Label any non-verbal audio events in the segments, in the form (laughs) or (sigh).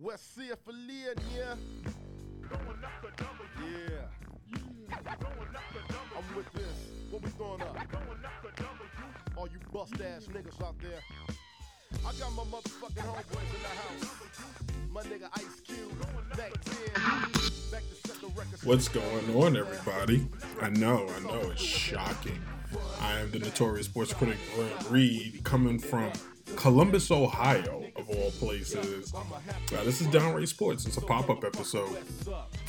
West Cephalian, yeah. Yeah. I'm with this. What we throwing up? All you bust ass niggas out there. I got my motherfucking homeboys in the house. My nigga Ice Cube, back 10. Back to set the record. What's going on, everybody? I know, I know, it's shocking. I am the notorious sports critic Brent Reid, coming from Columbus, Ohio, all places. Uh, this is Downright Sports. It's a pop-up episode.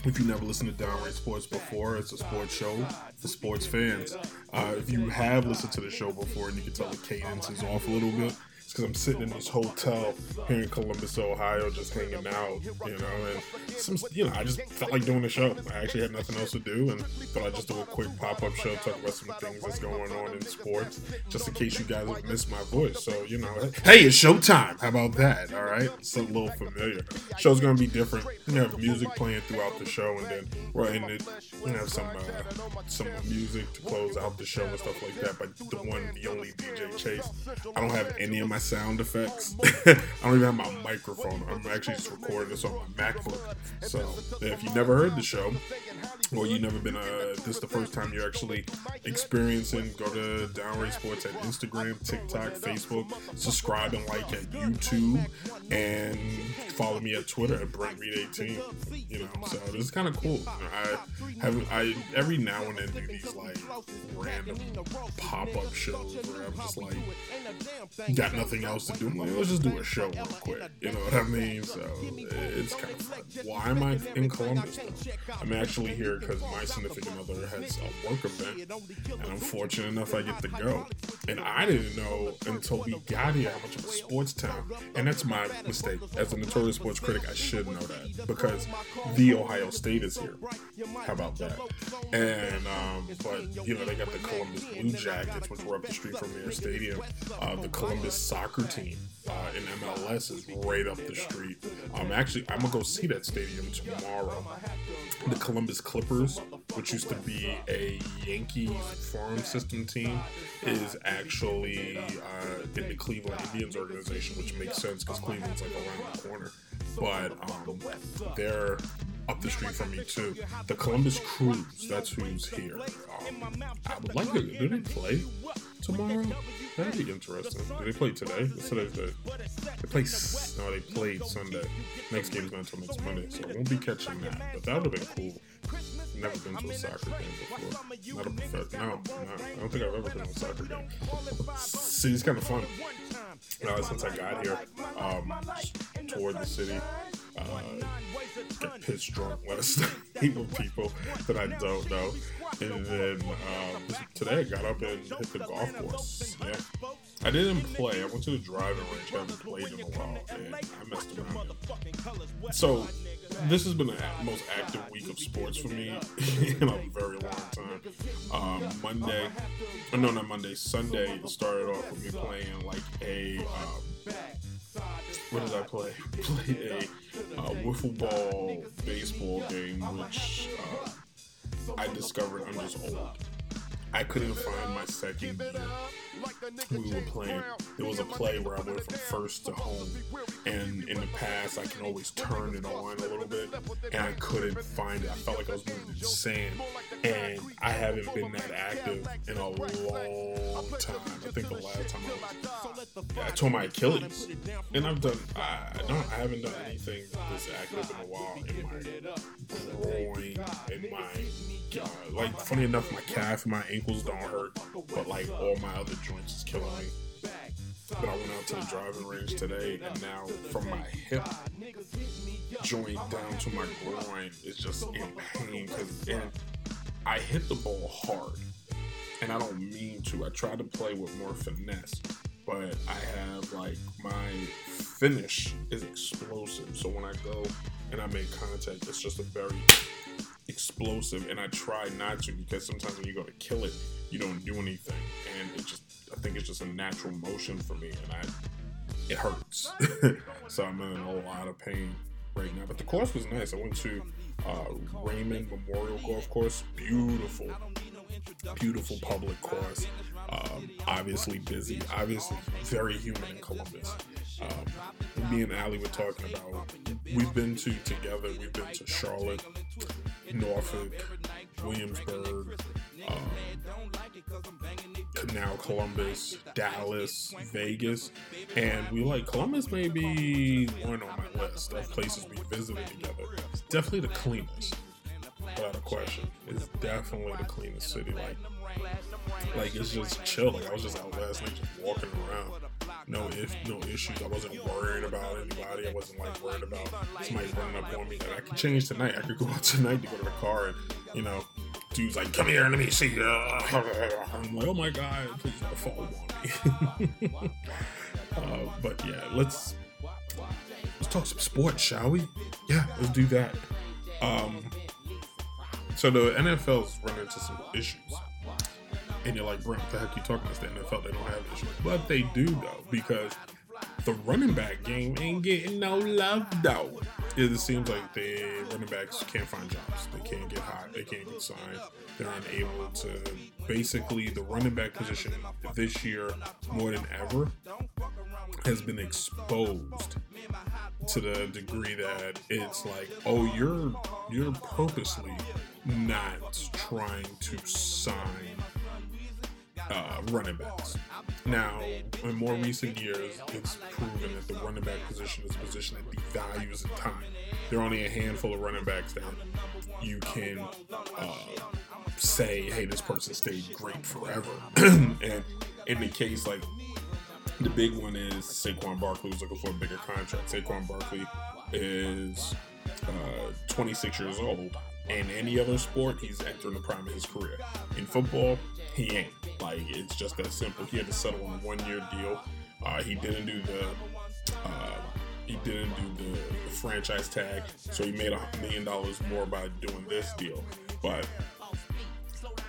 If you never listened to Downright Sports before, it's a sports show for sports fans. Uh, if you have listened to the show before and you can tell the cadence is off a little bit, it's because I'm sitting in this hotel here in Columbus, Ohio, just hanging out, you know, and some, you know, I just felt like doing a show. I actually had nothing else to do, and thought I'd just do a quick pop-up show, talk about some things that's going on in sports, just in case you guys have missed my voice. So, you know, hey, it's showtime. How about that? All right, it's a little familiar. Show's gonna be different. You have music playing throughout the show, and then we're in it. You know, some uh, some music to close out the show and stuff like that. But the one, the only DJ Chase. I don't have any of my sound effects. (laughs) I don't even have my microphone. I'm actually just recording this on my MacBook. So if you never heard the show, or you've never been uh this is the first time you're actually experiencing, go to Downright Sports at Instagram, TikTok, Facebook, subscribe and like at YouTube, and follow me at Twitter at Brent Reid 18. You know, so this is kind of cool. I have I every now and then do these like random pop up shows where I'm just like got nothing else to do. I'm like, let's just do a show real quick. You know what I mean? So it's kind of fun. Why am I in Columbus? I'm actually here because my significant other has a work event, and I'm fortunate enough I get to go. And I didn't know until we got here how much of a sports town, and that's my mistake. As a notorious sports critic, I should know that because the Ohio State is here. How about that? And um, but you know they got the Columbus Blue Jackets, which were up the street from their stadium. Uh, the Columbus soccer team uh, in MLS is right up the street. Um, actually, I'm gonna go see that stadium tomorrow. The Columbus Clippers, which used to be a Yankees farm system team, is actually uh, in the Cleveland Indians organization, which makes sense because Cleveland's like around the corner. But um, they're up the street from me too. The Columbus Crews, that's who's here. Um, I would like to. Do they play tomorrow? That'd be interesting. Do they play today? It's today's day. They play. No, they played Sunday. Next game's not until next Monday, so I won't be catching that. But that would have been cool. Never been to a soccer game before. Not a professional. No, no, I don't think I've ever been to a soccer game. See, it's kind of fun. Uh, since I got here, um, toured the city. Uh, got pissed drunk last night with people that I don't know. And then um, today I got up and hit the golf course. Yeah. I didn't play. I went to the driving range. I haven't played in a while. And I messed around. So, this has been the most active week of sports for me (laughs) in a very long time. Um, Monday, oh, no, not Monday, Sunday started off with me playing like a. Um, what did I play? (laughs) Played a uh, wiffle ball baseball game, which uh, I discovered I'm just old. I couldn't find my second year. We were playing. There was a play where I went from first to home, and in the past I can always turn it on a little bit, and I couldn't find it. I felt like I was moving in sand, and I haven't been that active in a long time. I think the last time I was, yeah, I tore my Achilles, and I've done. I no, I haven't done anything this active in a while in my groin, in my uh, like funny enough, my calf my ankles don't hurt, but like all my other joints is killing me. But I went out to the driving range today, and now from my hip joint down to my groin is just in pain because I hit the ball hard, and I don't mean to. I try to play with more finesse, but I have like my finish is explosive. So when I go and I make contact, it's just a very explosive and I try not to because sometimes when you go to kill it, you don't do anything. And it just I think it's just a natural motion for me and I it hurts. (laughs) so I'm in a lot of pain right now. But the course was nice. I went to uh, Raymond Memorial Golf Course. Beautiful. Beautiful public course. Um, obviously busy. Obviously very human in Columbus. Um, me and Ali were talking about. We've been to together. We've been to Charlotte, Norfolk, Williamsburg. Um, now Columbus, Dallas, Vegas, and we like Columbus may be one on my list of places we visited together. It's definitely the cleanest, without a question. It's definitely the cleanest city. Like, like it's just chill. Like I was just out last night, just walking around. No if no issues. I wasn't worried about anybody. I wasn't like worried about somebody running up on me. That I could change tonight. I could go out tonight to go to the car and you know dude's like, "Come here, and let me see you." I'm like, "Oh my god, please don't fall on me." (laughs) uh, but yeah, let's let's talk some sports, shall we? Yeah, let's do that. Um, so the NFL's run into some issues. And you're like, Brent, what the heck you talking about? The NFL, they don't have issues. But they do, though, because the running back game ain't getting no love though. It seems like the running backs can't find jobs. They can't get hot. They can't get signed. They're unable to. Basically, the running back position this year, more than ever, has been exposed to the degree that it's like, oh, you're you're purposely not trying to sign uh, running backs. Now, in more recent years, it's proven that the running back position is a position that devalues in time. There are only a handful of running backs that you can uh, say, hey, this person stayed great forever. (clears throat) and in the case, like, the big one is Saquon Barkley who's looking for a bigger contract. Saquon Barkley is uh, 26 years old. In any other sport, he's entering the prime of his career. In football, he ain't. Like it's just that simple. He had to settle on a one year deal. Uh, he didn't do the uh, he didn't do the, the, franchise tag, so he made a million dollars more by doing this deal. But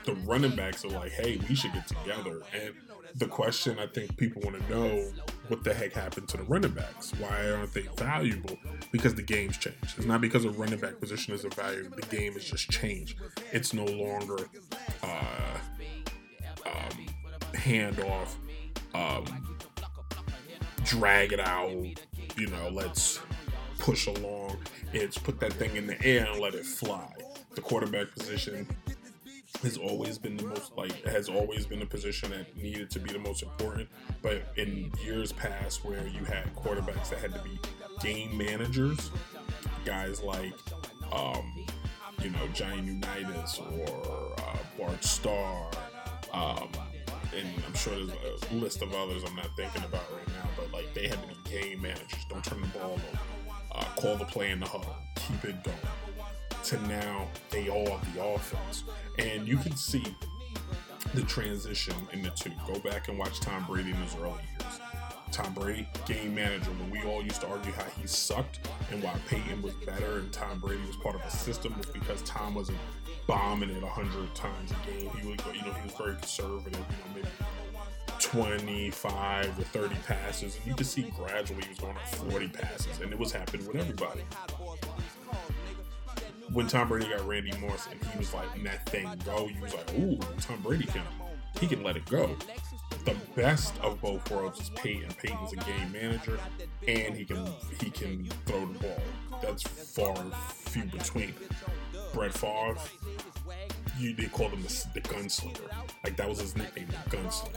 the running backs are like, hey, we should get together. And the question I think people want to know what the heck happened to the running backs? Why aren't they valuable? Because the game's changed. It's not because a running back position isn't valuable. The game has just changed. It's no longer uh, hand off, um, drag it out, you know, let's push along. It's put that thing in the air and let it fly. The quarterback position has always been the most like has always been the position that needed to be the most important. But in years past, where you had quarterbacks that had to be game managers, guys like um, you know Johnny Unitas or uh, Bart Starr, um, and I'm sure there's a list of others I'm not thinking about right now, but like they had to be game managers. Don't turn the ball over. Uh, call the play in the huddle. Keep it going. To now, they all have the offense. And you can see the transition in the two. Go back and watch Tom Brady in his early years. Tom Brady, game manager, when we all used to argue how he sucked and why Peyton was better and Tom Brady was part of a system was because Tom wasn't bombing it 100 times a game. He would you know, he was very conservative, you know, maybe 25 or 30 passes. And you could see gradually he was going up 40 passes. And it was happening with everybody. When Tom Brady got Randy Moss and he was like, that thing go, you was like, ooh, Tom Brady can, he can let it go the best of both worlds is Peyton. Peyton's a game manager, and he can he can throw the ball. That's far and few between. Brett Favre, you they called him the, the gunslinger. Like that was his nickname, the gunslinger.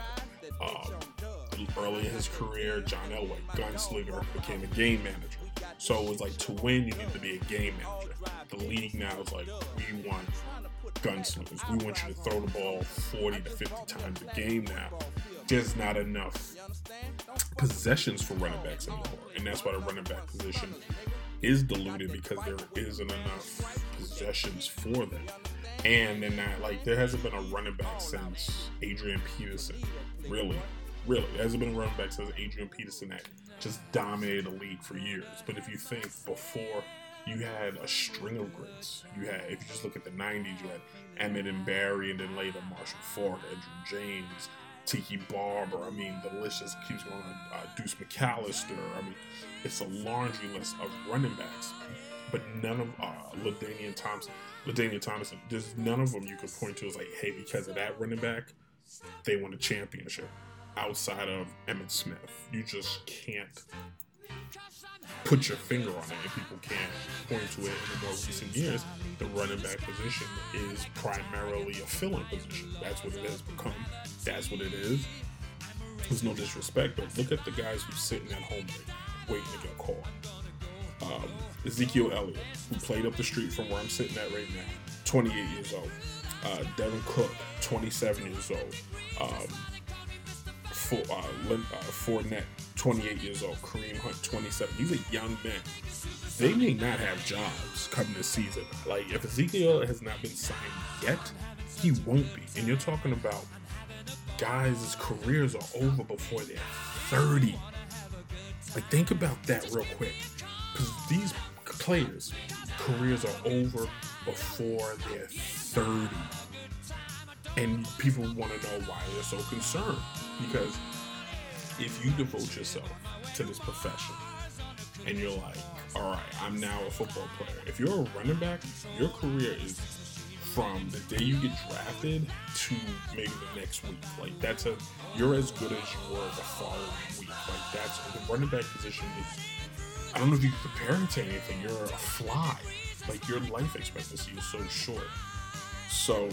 Um, early in his career, John Elway, gunslinger, became a game manager. So it was like to win, you need to be a game manager. The league now is like we want gunslingers. We want you to throw the ball 40 to 50 times a game now there's not enough possessions for running backs anymore, and that's why the running back position is diluted because there isn't enough possessions for them. And then that, like, there hasn't been a running back since Adrian Peterson. Really, really, there hasn't been a running back since Adrian Peterson that just dominated the league for years. But if you think before you had a string of greats. You had, if you just look at the 90s, you had Emmitt and Barry, and then later Marshall Faulk, Andrew James, Tiki Barber. I mean, the list just keeps going. Uh, Deuce McAllister. I mean, it's a laundry list of running backs. but none of uh, LaDainian Thompson, LaDainian Thompson, there's none of them you can point to as like, hey, because of that running back, they won a championship. Outside of Emmitt Smith, you just can't put your finger on it, and people can't point to it in the more recent years. The running back position is primarily a filling position. That's what it has become. That's what it is. There's no disrespect, but look at the guys who's sitting at home waiting to get called. Um, Ezekiel Elliott, who played up the street from where I'm sitting at right now, 28 years old. Uh, Dalvin Cook, 27 years old. Um, for, uh, uh, Fournette, 28 years old. Kareem Hunt, 27. These are young men. They may not have jobs coming this season. Like, if Ezekiel has not been signed yet, he won't be. And you're talking about guys' careers are over before they're 30. Like, think about that real quick. Because these players' careers are over before they're 30. And people want to know why they're so concerned. Because if you devote yourself to this profession and you're like, all right, I'm now a football player. If you're a running back, your career is from the day you get drafted to maybe the next week. Like that's a you're as good as you were the following week. Like that's the running back position is I don't know if you can compare it to anything. You're a fly. Like your life expectancy is so short. So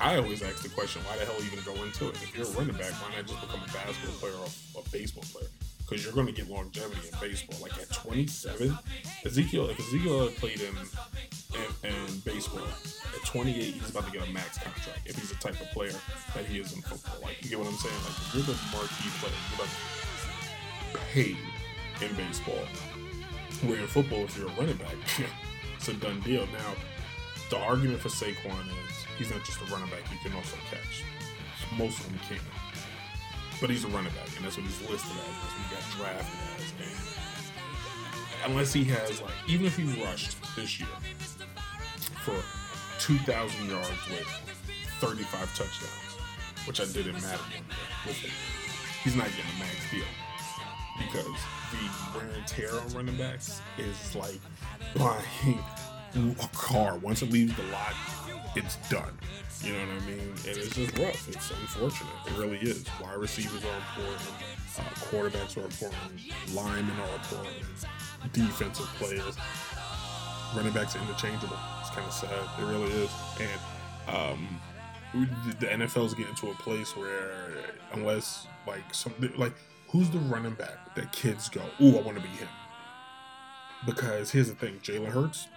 I always ask the question, why the hell even go into it? If you're a running back, why not just become a basketball player or a baseball player? Because you're going to get longevity in baseball. Like at 27, Ezekiel, if Ezekiel played in, in, in baseball, at 28, he's about to get a max contract if he's the type of player that he is in football. Like, you get what I'm saying? Like, if you're the marquee player, you're about to paid in baseball. Where in football, if you're a running back, (laughs) it's a done deal. Now, the argument for Saquon he's not just a running back, he can also catch. Most of them can. But he's a running back, and that's what he's listed as. That's what he got drafted as. And unless he has, like, even if he rushed this year for 2,000 yards with 35 touchdowns, which I didn't matter him, he's not getting a max deal. Because the wear and tear on running backs is like (laughs) buying car. Once it leaves the lot, it's done. You know what I mean? And it's just rough. It's unfortunate. It really is. Wide receivers are important. Uh, quarterbacks are important. Linemen are important. Defensive players. Running backs are interchangeable. It's kind of sad. It really is. And um, the NFL is getting to a place where, unless like something like who's the running back that kids go, "Ooh, I want to be him." Because here's the thing: Jalen Hurts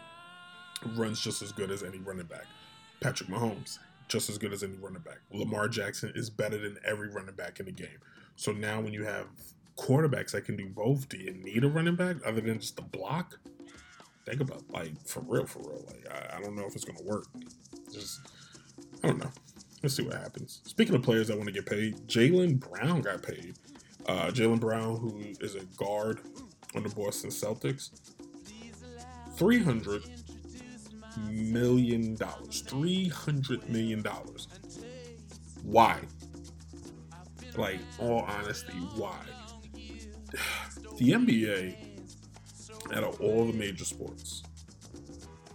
runs just as good as any running back. Patrick Mahomes, just as good as any running back. Lamar Jackson is better than every running back in the game. So now when you have quarterbacks that can do both, do you need a running back other than just the block? Think about like for real, for real. Like I, I don't know if it's gonna work. Just I don't know. Let's see what happens. Speaking of players that want to get paid, Jaylen Brown got paid. Uh, Jaylen Brown, who is a guard on the Boston Celtics, three hundred million dollars. Three hundred million dollars. Why? Like, all honesty, why? (sighs) The NBA, out of all the major sports,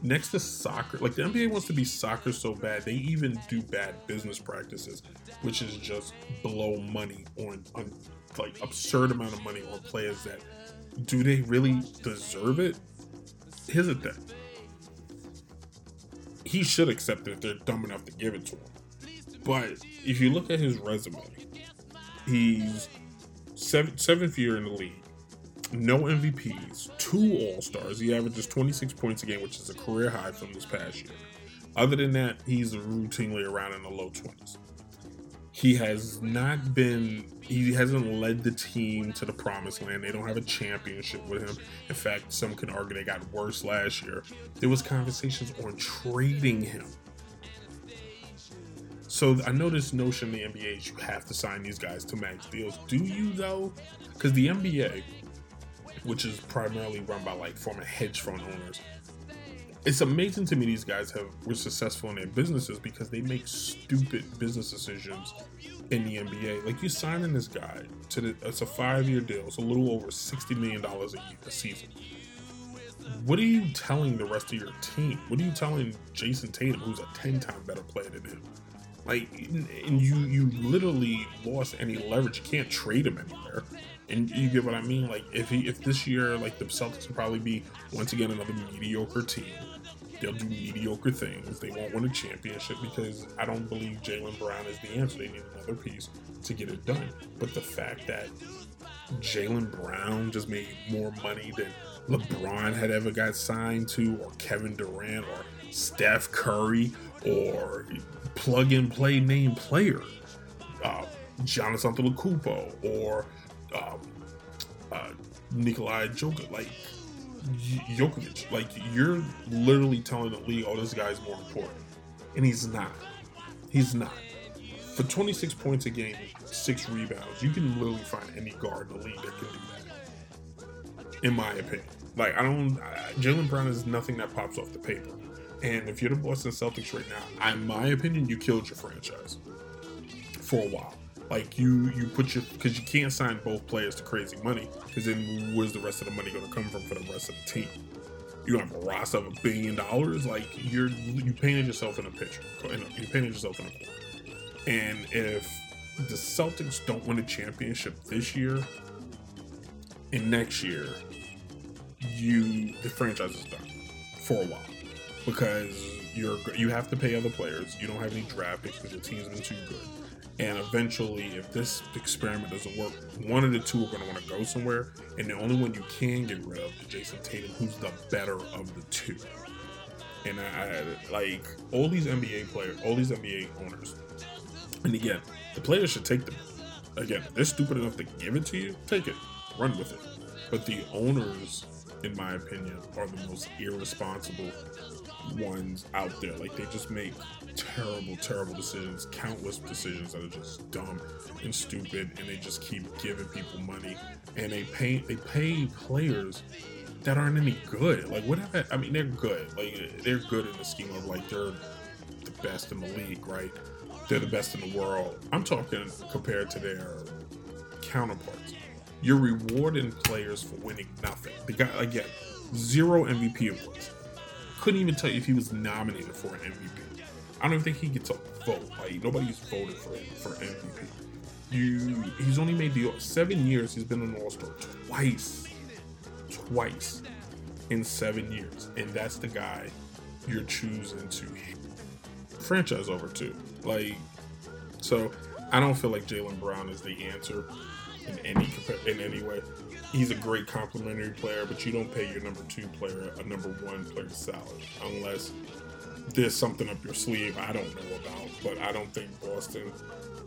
next to soccer, like the NBA wants to be soccer so bad, they even do bad business practices, which is just blow money on, on like absurd amount of money on players that do they really deserve it? Here's the thing he should accept it if they're dumb enough to give it to him. But if you look at his resume, he's seven, seventh year in the league, no MVPs, two All Stars. He averages 26 points a game, which is a career high from this past year. Other than that, he's routinely around in the low 20s he has not been he hasn't led the team to the promised land. They don't have a championship with him. In fact some can argue they got worse last year. There was conversations on trading him. So i know this notion in the nba is you have to sign these guys to max deals. Do you though? Because the nba which is primarily run by like former hedge fund owners it's amazing to me these guys have were successful in their businesses because they make stupid business decisions in the NBA. Like you signing this guy to the, it's a five year deal. It's a little over sixty million dollars a, a season. what are you telling the rest of your team? What are you telling Jayson Tatum, who's a ten time better player than him? Like, and you you literally lost any leverage. You can't trade him anywhere. And you get what I mean? Like, if he if this year, like the Celtics will probably be once again another mediocre team. They'll do mediocre things. They won't win a championship because I don't believe Jaylen Brown is the answer. They need another piece to get it done. But the fact that Jaylen Brown just made more money than LeBron had ever got signed to, or Kevin Durant, or Steph Curry, or plug and play name player, uh, Giannis Antetokounmpo, or um, uh, Nikolai Jokic, like Jokic. Like you're literally telling the league, "Oh, this guy's more important," and he's not. He's not. For 26 points a game, six rebounds, you can literally find any guard in the league that can do that. In my opinion, like I don't, Jaylen Brown is nothing that pops off the paper. And if you're the Boston Celtics right now, in my opinion, you killed your franchise for a while. Like you, you put your because you can't sign both players to crazy money because then where's the rest of the money going to come from for the rest of the team? You have a roster of a billion dollars. Like you're you painted yourself in a picture. You painted yourself in a corner. And if the Celtics don't win a championship this year and next year, you the franchise is done for a while because you're you have to pay other players. You don't have any draft picks because your team's been too good. And eventually, if this experiment doesn't work, one of the two are going to want to go somewhere. And the only one you can get rid of is Jayson Tatum, who's the better of the two. And I, I like all these NBA players, all these NBA owners. And again, the players should take them. Again, they're stupid enough to give it to you, take it, run with it. But the owners, in my opinion, are the most irresponsible ones out there. Like they just make terrible, terrible decisions, countless decisions that are just dumb and stupid, and they just keep giving people money and they pay they pay players that aren't any good. Like whatever I mean they're good. Like they're good in the scheme of like they're the best in the league, right? They're the best in the world. I'm talking compared to their counterparts. You're rewarding players for winning nothing. The guy again, zero MVP awards couldn't even tell you if he was nominated for an MVP. I don't even think he gets a vote. Like nobody's voted for him for MVP. You, he's only made the seven years. He's been an All Star twice, twice in seven years, and that's the guy you're choosing to franchise over to. Like, so I don't feel like Jaylen Brown is the answer in any in any way he's a great complementary player, but you don't pay your number two player a number one player's salary unless there's something up your sleeve I don't know about. But I don't think Boston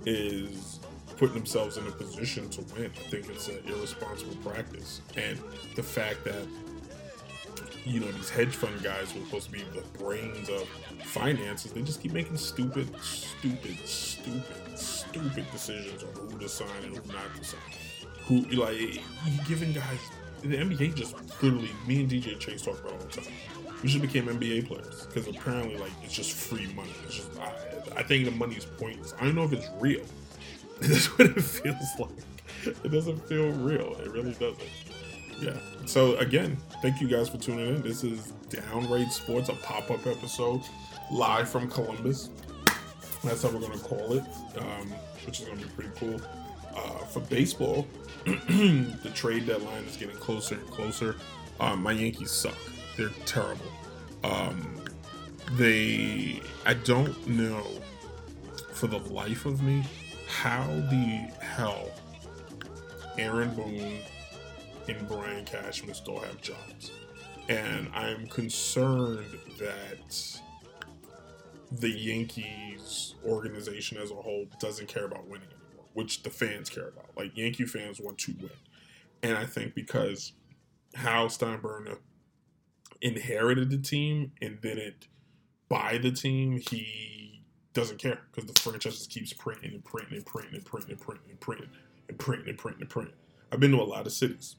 is putting themselves in a position to win. I think it's an irresponsible practice, and the fact that you know these hedge fund guys were supposed to be the brains of finances, they just keep making stupid, stupid, stupid, stupid decisions on who to sign and who not to sign who like you giving guys the NBA just literally me and DJ Chase talk about all the time. We just became NBA players because apparently like it's just free money. It's just I, I think the money is pointless. I don't know if it's real. (laughs) That's what it feels like. It doesn't feel real. It really doesn't. Yeah. So again, thank you guys for tuning in. This is Downright Sports, a pop-up episode live from Columbus. That's how we're gonna call it, um, which is gonna be pretty cool. Uh, for baseball, (clears throat) the trade deadline is getting closer and closer. Um, my Yankees suck. They're terrible. Um, they, I don't know for the life of me how the hell Aaron Boone and Brian Cashman still have jobs. And I'm concerned that the Yankees organization as a whole doesn't care about winning which the fans care about. Like Yankee fans want to win. And I think because Hal Steinbrenner inherited the team and didn't buy the team, he doesn't care because the franchise just keeps printing and printing and printing and printing and printing and printing and printing and printing and printing. I've been to a lot of cities.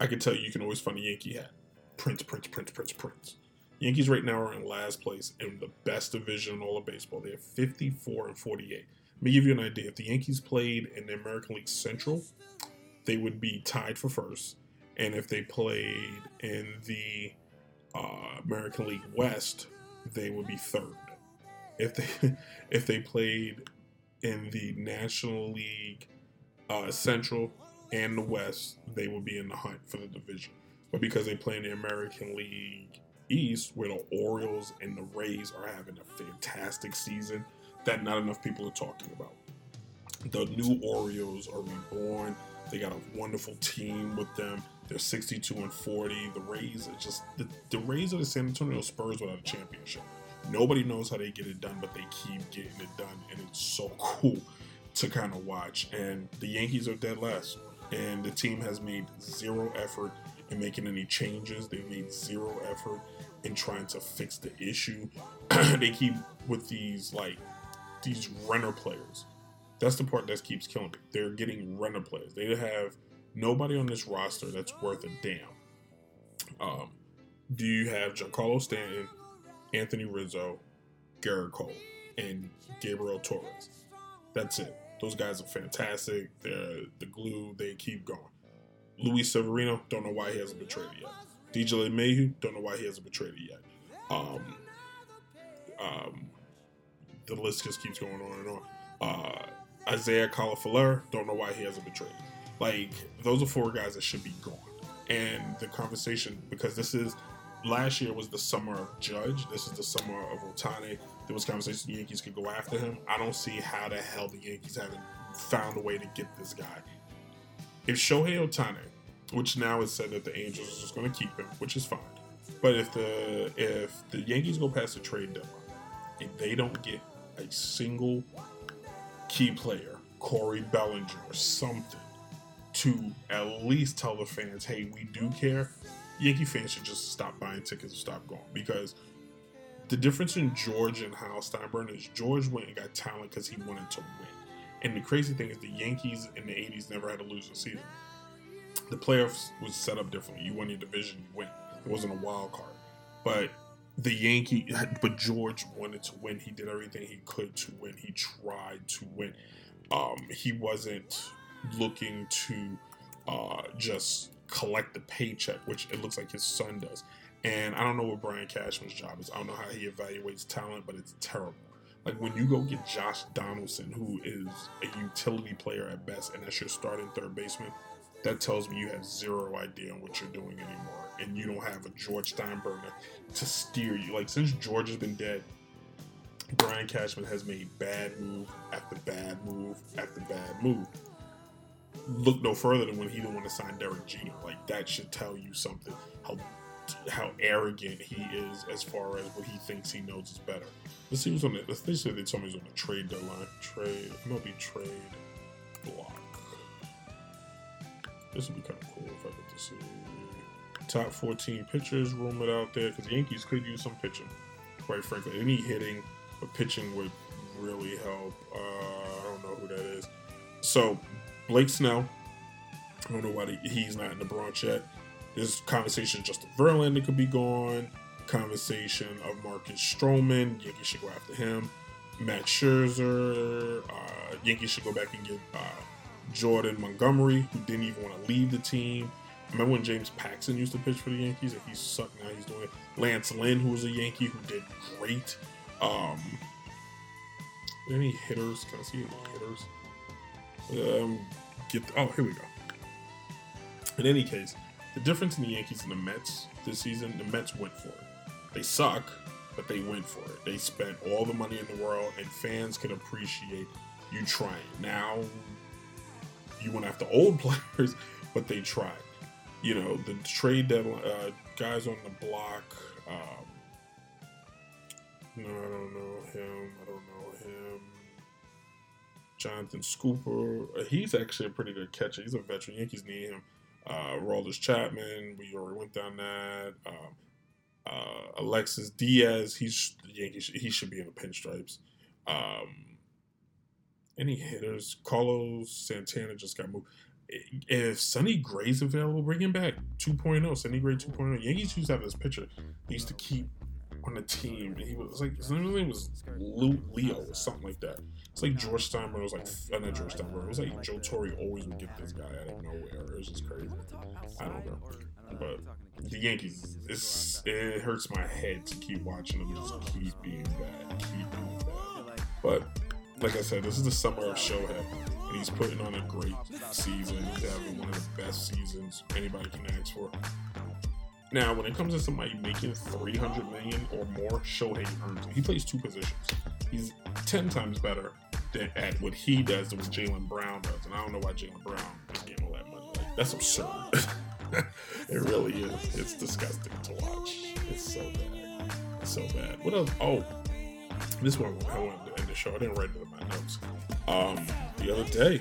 I can tell you, you can always find a Yankee hat. Prince, Prince, Prince, Prince, Prince. Yankees right now are in last place in the best division in all of baseball. They have 54 and 48. Let me give you an idea. If the Yankees played in the American League Central, they would be tied for first. and if they played in the uh, American League West, they would be third. If they (laughs) if they played in the National League uh, Central and the West, they would be in the hunt for the division. But because they play in the American League East, where the Orioles and the Rays are having a fantastic season, that not enough people are talking about. The new Orioles are reborn. They got a wonderful team with them. They're 62 and 40. The Rays are just the, the Rays are the San Antonio Spurs without a championship. Nobody knows how they get it done, but they keep getting it done, and it's so cool to kind of watch. And the Yankees are dead last, and the team has made zero effort in making any changes. They've made zero effort in trying to fix the issue. (clears throat) they keep with these like these runner players. That's the part that keeps killing me. They're getting runner players. They have nobody on this roster that's worth a damn. Um, do you have Giancarlo Stanton, Anthony Rizzo, Gerrit Cole, and Gabriel Torres? That's it. Those guys are fantastic. They're the glue. They keep going. Luis Severino, don't know why he hasn't been traded yet. DJ LeMahieu, don't know why he hasn't been traded yet. Um, um, the list just keeps going on and on. Uh, Isaiah Kiner-Falefa, don't know why he hasn't been traded. Like those are four guys that should be gone. And the conversation because this is last year was the summer of Judge. This is the summer of Ohtani. There was conversation the Yankees could go after him. I don't see how the hell the Yankees haven't found a way to get this guy. If Shohei Ohtani, which now is said that the Angels are just going to keep him, which is fine. But if the if the Yankees go past the trade deadline and they don't get a single key player, Cody Bellinger or something, to at least tell the fans, hey, we do care, Yankee fans should just stop buying tickets and stop going. Because the difference in George and Hal Steinbrenner is George went and got talent because he wanted to win. And the crazy thing is the Yankees in the 80s never had a losing season. The playoffs was set up differently. You won your division, you win. It wasn't a wild card. But the Yankee, but George wanted to win. He did everything he could to win. He tried to win. Um, he wasn't looking to uh, just collect the paycheck, which it looks like his son does. And I don't know what Brian Cashman's job is. I don't know how he evaluates talent, but it's terrible. Like when you go get Josh Donaldson, who is a utility player at best, and that's your starting third baseman, that tells me you have zero idea on what you're doing anymore. And you don't have a George Steinbrenner to steer you. Like since George has been dead, Brian Cashman has made bad move after bad move after bad move look no further than when he didn't want to sign Derek Jeter. Like that should tell you something how how arrogant he is as far as what he thinks he knows is better. Let's see who's on the. Let's say they told me he's on the trade deadline. Trade MLB trade block. This would be kind of cool if I get to see top 14 pitchers rumored out there because the Yankees could use some pitching. Quite frankly, any hitting or pitching would really help. Uh, I don't know who that is. So Blake Snell. I don't know why he's not in the Bronx yet. There's conversation Justin Verlander could be gone. Conversation of Marcus Stroman. Yankees should go after him. Max Scherzer. Uh, Yankees should go back and get uh, Jordan Montgomery, who didn't even want to leave the team. Remember when James Paxton used to pitch for the Yankees and he sucked? Now he's doing it. Lance Lynn, who was a Yankee, who did great. Um, any hitters? Can I see any hitters? Um, get oh here we go. In any case, the difference in the Yankees and the Mets this season, the Mets went for it. They suck, but they went for it. They spent all the money in the world, and fans can appreciate you trying. Now, you went after old (laughs) players, but they tried. You know, the trade deadline, uh, guys on the block. Um, no, I don't know him. I don't know him. Jonathan Schoop. Uh, he's actually a pretty good catcher. He's a veteran. Yankees need him. Uh, Roldis Chapman. We already went down that. Um, uh, Alexis Diaz. He's Yankees. He should be in the pinstripes. Um, any hitters? Carlos Santana just got moved. If Sonny Gray's available, bring him back 2.0. Sonny Gray 2.0. Yankees used to have this pitcher. They used to keep on the team, and he was like his name was Lou, Leo or something like that. It's like George Steinbrenner was like uh, not George Steinbrenner. It was like Joe Torre always would get this guy out of nowhere. It was just crazy. I don't know, but the Yankees, it's, it hurts my head to keep watching them just keep being bad, keep being bad. But like I said, this is the summer of Shohei, and he's putting on a great season. He's having one of the best seasons anybody can ask for. Now, when it comes to somebody making 300 million or more, Shohei earns. He plays two positions. He's 10 times better than at what he does than what Jaylen Brown does. And I don't know why Jaylen Brown is getting all that money. Like, that's absurd. (laughs) it really is. It's disgusting to watch. It's so bad. It's so bad. What else? Oh, this one I wanted to end the show. I didn't write it in my notes. Um, the other day,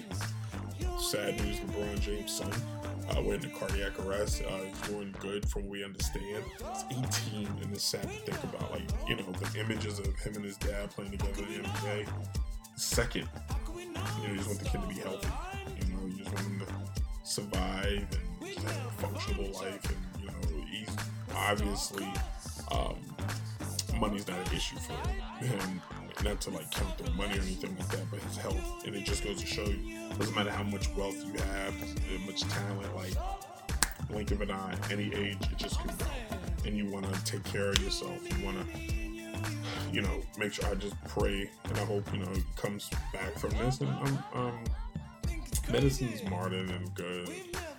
sad news: LeBron James' son uh, went into cardiac arrest. Uh, he's doing good, from what we understand. He's 18, and it's sad to think about. Like you know, the images of him and his dad playing together the NBA. Second, you know, you just want the kid to be healthy. You know, you just want him to survive and have a functional life. And you know, he's obviously um, money's not an issue for him. Not to like count the money or anything like that, but his health. And it just goes to show you, doesn't matter how much wealth you have, how much talent, like blink of an eye, any age, it just can go. And you want to take care of yourself. You want to, you know, make sure I just pray and I hope, you know, it comes back from this. And I'm, um, medicine's modern and good.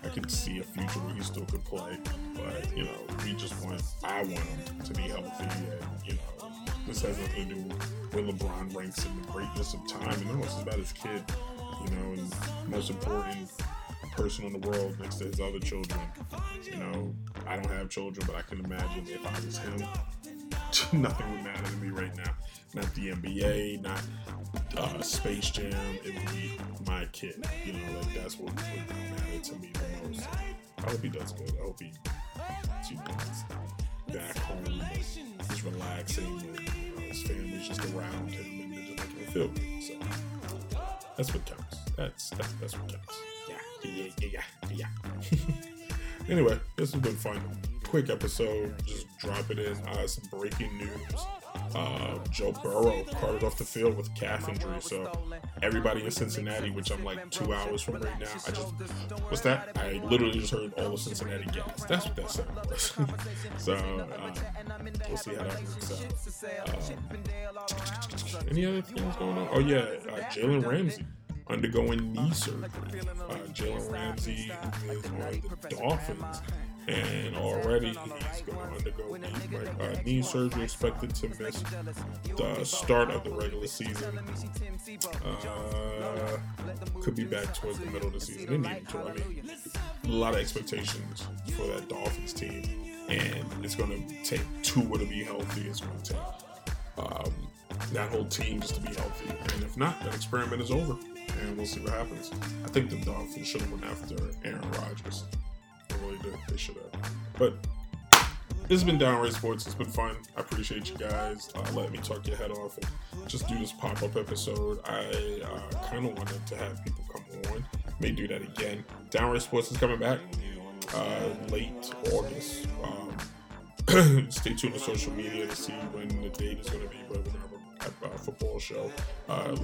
I could see a future where he still could play, but you know, we just want I want him to be healthy, and you know, this has nothing to do with LeBron ranks in the greatness of time. And it's about his kid, you know, and most important person in the world next to his other children. You know, I don't have children, but I can imagine if I was him, (laughs) nothing would matter to me right now. Not the NBA, not uh, Space Jam. It would be my kid. You know, like that's what would matter to me the most. I hope he does good. I hope he, back home, relaxing, and his family's just around him, and they're just making him feel good. So that's what counts. That's that's, that's what counts. Yeah, yeah, yeah, yeah, yeah. (laughs) anyway, this has been fun. Quick episode, just drop it in. Uh, some breaking news. Uh, Joe Burrow carted off the field with calf injury. So everybody in Cincinnati, which I'm like two hours from right now, I just what's that? I literally just heard all the Cincinnati gas. That's what that sound was. (laughs) so um, we'll see how that works out. Um, any other things going on? Oh yeah, uh, Jalen Ramsey undergoing knee surgery. Uh, Jalen Ramsey is on the Dolphins and already he's going to undergo knee, uh, knee surgery expected to miss the start of the regular season. Uh, could be back towards the middle of the season. They need to. I mean, a lot of expectations for that Dolphins team, and it's going to take two to be healthy. It's going to take um, that whole team just to be healthy, and if not, that experiment is over, and we'll see what happens. I think the Dolphins should have went after Aaron Rodgers They should have. But this has been Downright Sports. It's been fun. I appreciate you guys uh, letting me talk your head off and just do this pop up episode. I uh, kind of wanted to have people come on. May do that again. Downright Sports is coming back uh, late August. Um, (clears throat) stay tuned to social media to see when the date is going to be. But we're have a uh, football show. Uh,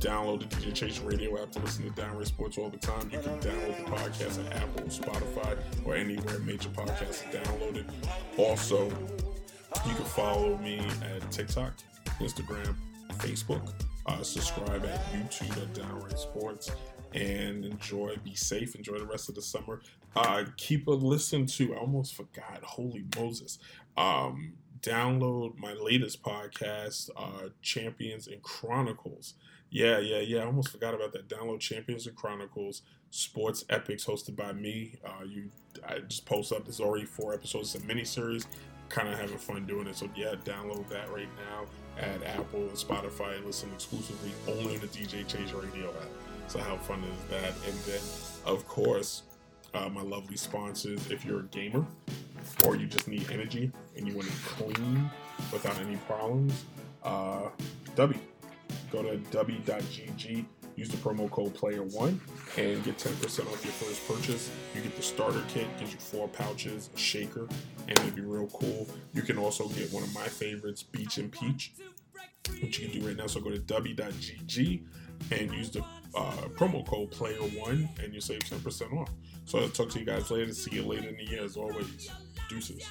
download the DJ Chase Radio app to listen to Downright Sports all the time. You can download the podcast at Apple, Spotify, or anywhere major podcasts are downloaded. Also, you can follow me at TikTok, Instagram, Facebook. Uh, subscribe at YouTube at Downright Sports and enjoy. Be safe. Enjoy the rest of the summer. Uh, keep a listen to. I almost forgot. Holy Moses. Um, download my latest podcast, uh, Champions and Chronicles. Yeah, yeah, yeah. I almost forgot about that. Download Champions and Chronicles, Sports Epics, hosted by me. Uh, you, I just post up. There's already four episodes. It's a mini series. Kind of having fun doing it. So yeah, download that right now at Apple and Spotify and listen exclusively only in the DJ Chase Radio app. So how fun is that? And then, of course, uh, my lovely sponsors. If you're a gamer or you just need energy and you want to clean without any problems, uh, W. Go to w.gg. Use the promo code PLAYER1 and get 10% off your first purchase. You get the starter kit, gives you four pouches, a shaker, and it'd be real cool. You can also get one of my favorites, Beach and Peach, which you can do right now. So go to w.gg and use the uh, promo code PLAYER1 and you save 10% off. So I'll talk to you guys later. See you later in the year as always. Deuces.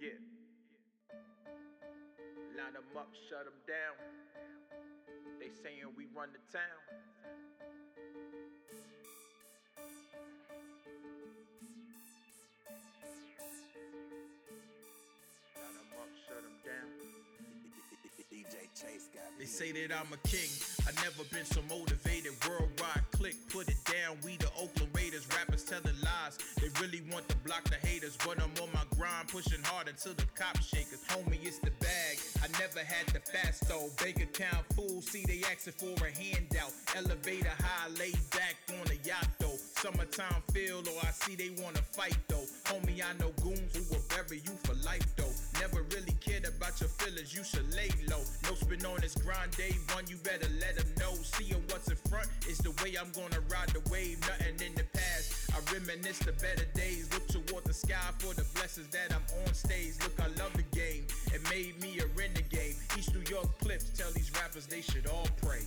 Yeah. Line them up, shut them down. They saying we run the town. They say that I'm a king. I never been so motivated. Worldwide click, put it down. We the Oakland Raiders. Rappers telling lies. They really want to block the haters, but I'm on my grind, pushing hard until the cop shakers. Homie, it's the bag. I never had the fast though. Bank account full. See they asking for a handout. Elevator high, laid back on a yacht though. Summertime feel, or I see they wanna fight though. Homie, I know goons who will bury you for feelings, you should lay low. No spin on this grind day one, you better let them know. Seeing what's in front is the way I'm gonna ride the wave. Nothing in the past. I reminisce the better days. Look toward the sky for the blessings that I'm on stage. Look, I love the game. It made me a renegade. East New York clips tell these rappers they should all pray.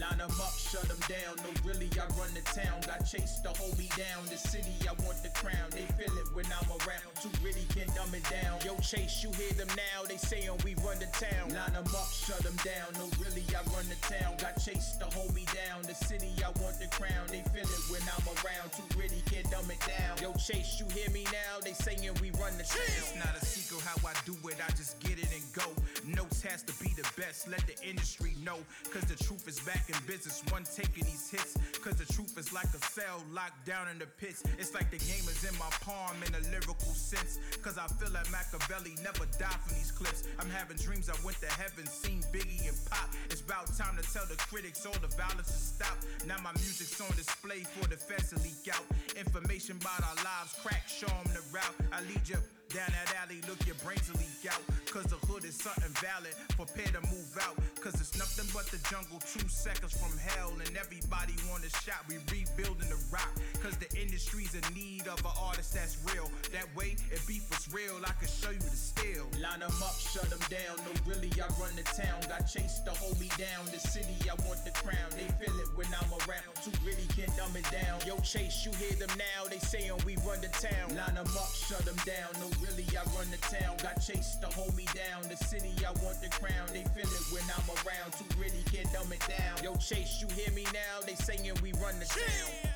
Line them up, shut them down. No, really, I run the town. Got chased to hold me down. The city, I want the crown. They feel it when I'm around. Too gritty, can't dumb it down. Yo, chase, you hear them now. They saying we run the town. Line them up, shut them down. No, really, I run the town. Got chased to hold me down. The city, I want the crown. They feel it when I'm around. Too gritty, can't dumb it down. Yo, chase, you hear me now. They saying we run the town. It's not a secret how I do it. I just get it and go. Notes has to be the best. Let the industry know. Cause the truth is back in business. One taking these hits. Cause the truth is like a cell locked down in the pits. It's like the game is in my palm in a lyrical sense. Cause I feel like Machiavelli never died from these clips. I'm having dreams I went to heaven, seen Biggie and Pop. It's about time to tell the critics all the violence to stop. Now my music's on display for the feds to leak out. Information about our lives, crack, show 'em the route. I lead you down that alley, look your brains will leak out. Cause the hood is something valid. Prepare to move out. Cause it's nothing but the jungle, two seconds from hell. And everybody want a shot. We rebuilding the rock. Cause the industry's in need of an artist that's real. That way, if beef was real, I could show you the steel. Line them up, shut them down. No, really, I run the town. Got chased to hold me down. The city, I want the crown. They feel it when I'm around. Too gritty, can't dumb it down. Yo, chase, you hear them now. They saying we run the town. Line them up, shut them down. No, really, I run the town. Got chased to hold me down. The city, I want the crown. They feel it when I'm around. Too gritty, can't dumb it down. Yo, chase, you hear me now? They saying we run the town.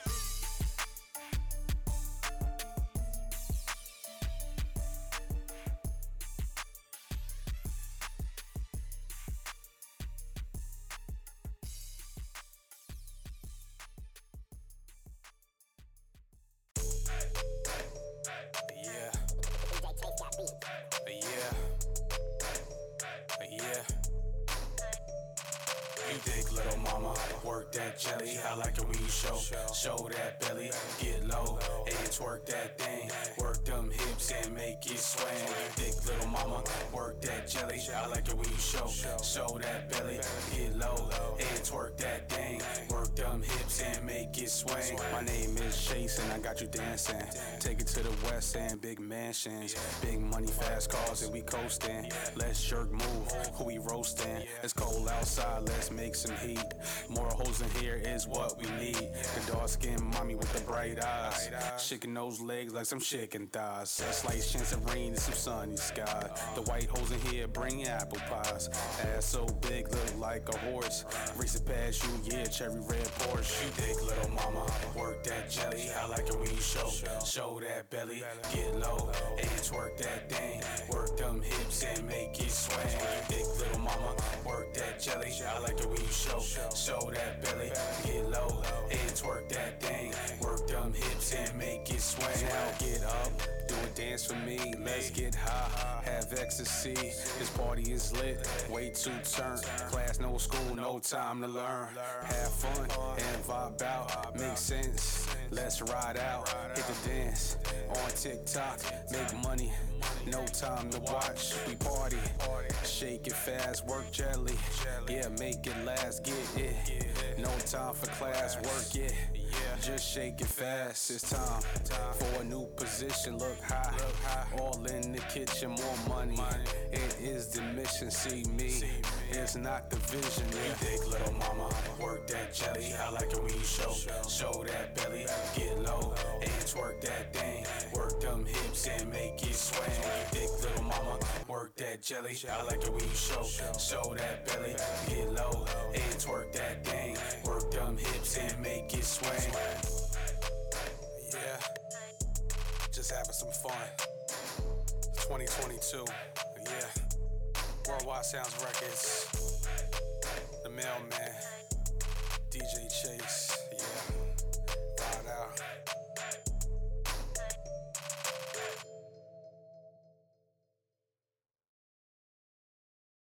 That jelly. I like it when you show. Show that belly. Get low and twerk that thing. Work them hips and make it swing. Dig, little mama. Work that jelly. I like it when you show. Show that belly. Get low and twerk that thing. Work them hips and make it swing. My name is Chase and I got you dancing. Take it to the west end, big mansions, big money, fast cars, and we coasting. Let's jerk move, who we roasting. It's cold outside, let's make some heat. More hoes in here is what we need. The dark skinned mommy with the bright eyes, shaking those legs like some chicken thighs. A slight chance of rain and some sunny skies. The white hoes in here bring apple pies. Ass so big, look like a horse. Racing past you, yeah, cherry red Porsche. You dig, little mama, work that jelly. I like it when you show, show that belly, get low and twerk that thing. Work them hips and make it swing. You dig, little mama, work that jelly. I like it when you show, show that belly, get low and twerk that thing. Work them hips and make it swing. Now get up, do a dance for me. Let's get high, have ecstasy. This party is lit, way too turn. Class, no school, no time to learn. Have fun and vibe out, make sense. Let's ride out, hit the dance on TikTok, make money. No time to watch, we party. Shake it fast, work jelly. Yeah, make it last, get it. No time for class, work it. Just shake it fast, it's time for a new position. Look high, all in the kitchen, more money. It is the mission, see me. It's not the vision. You dig, little mama, work that jelly. I like it when you show, show that belly, get low and twerk that thing. Work them hips and make it swing. You dig, little mama, work that jelly. I like it when you show, show that belly, get low and twerk that thing. Work them hips and make it swing. Yeah, just having some fun. 2022, yeah. Worldwide Sounds Records, The Mailman, DJ Chase, yeah, Out.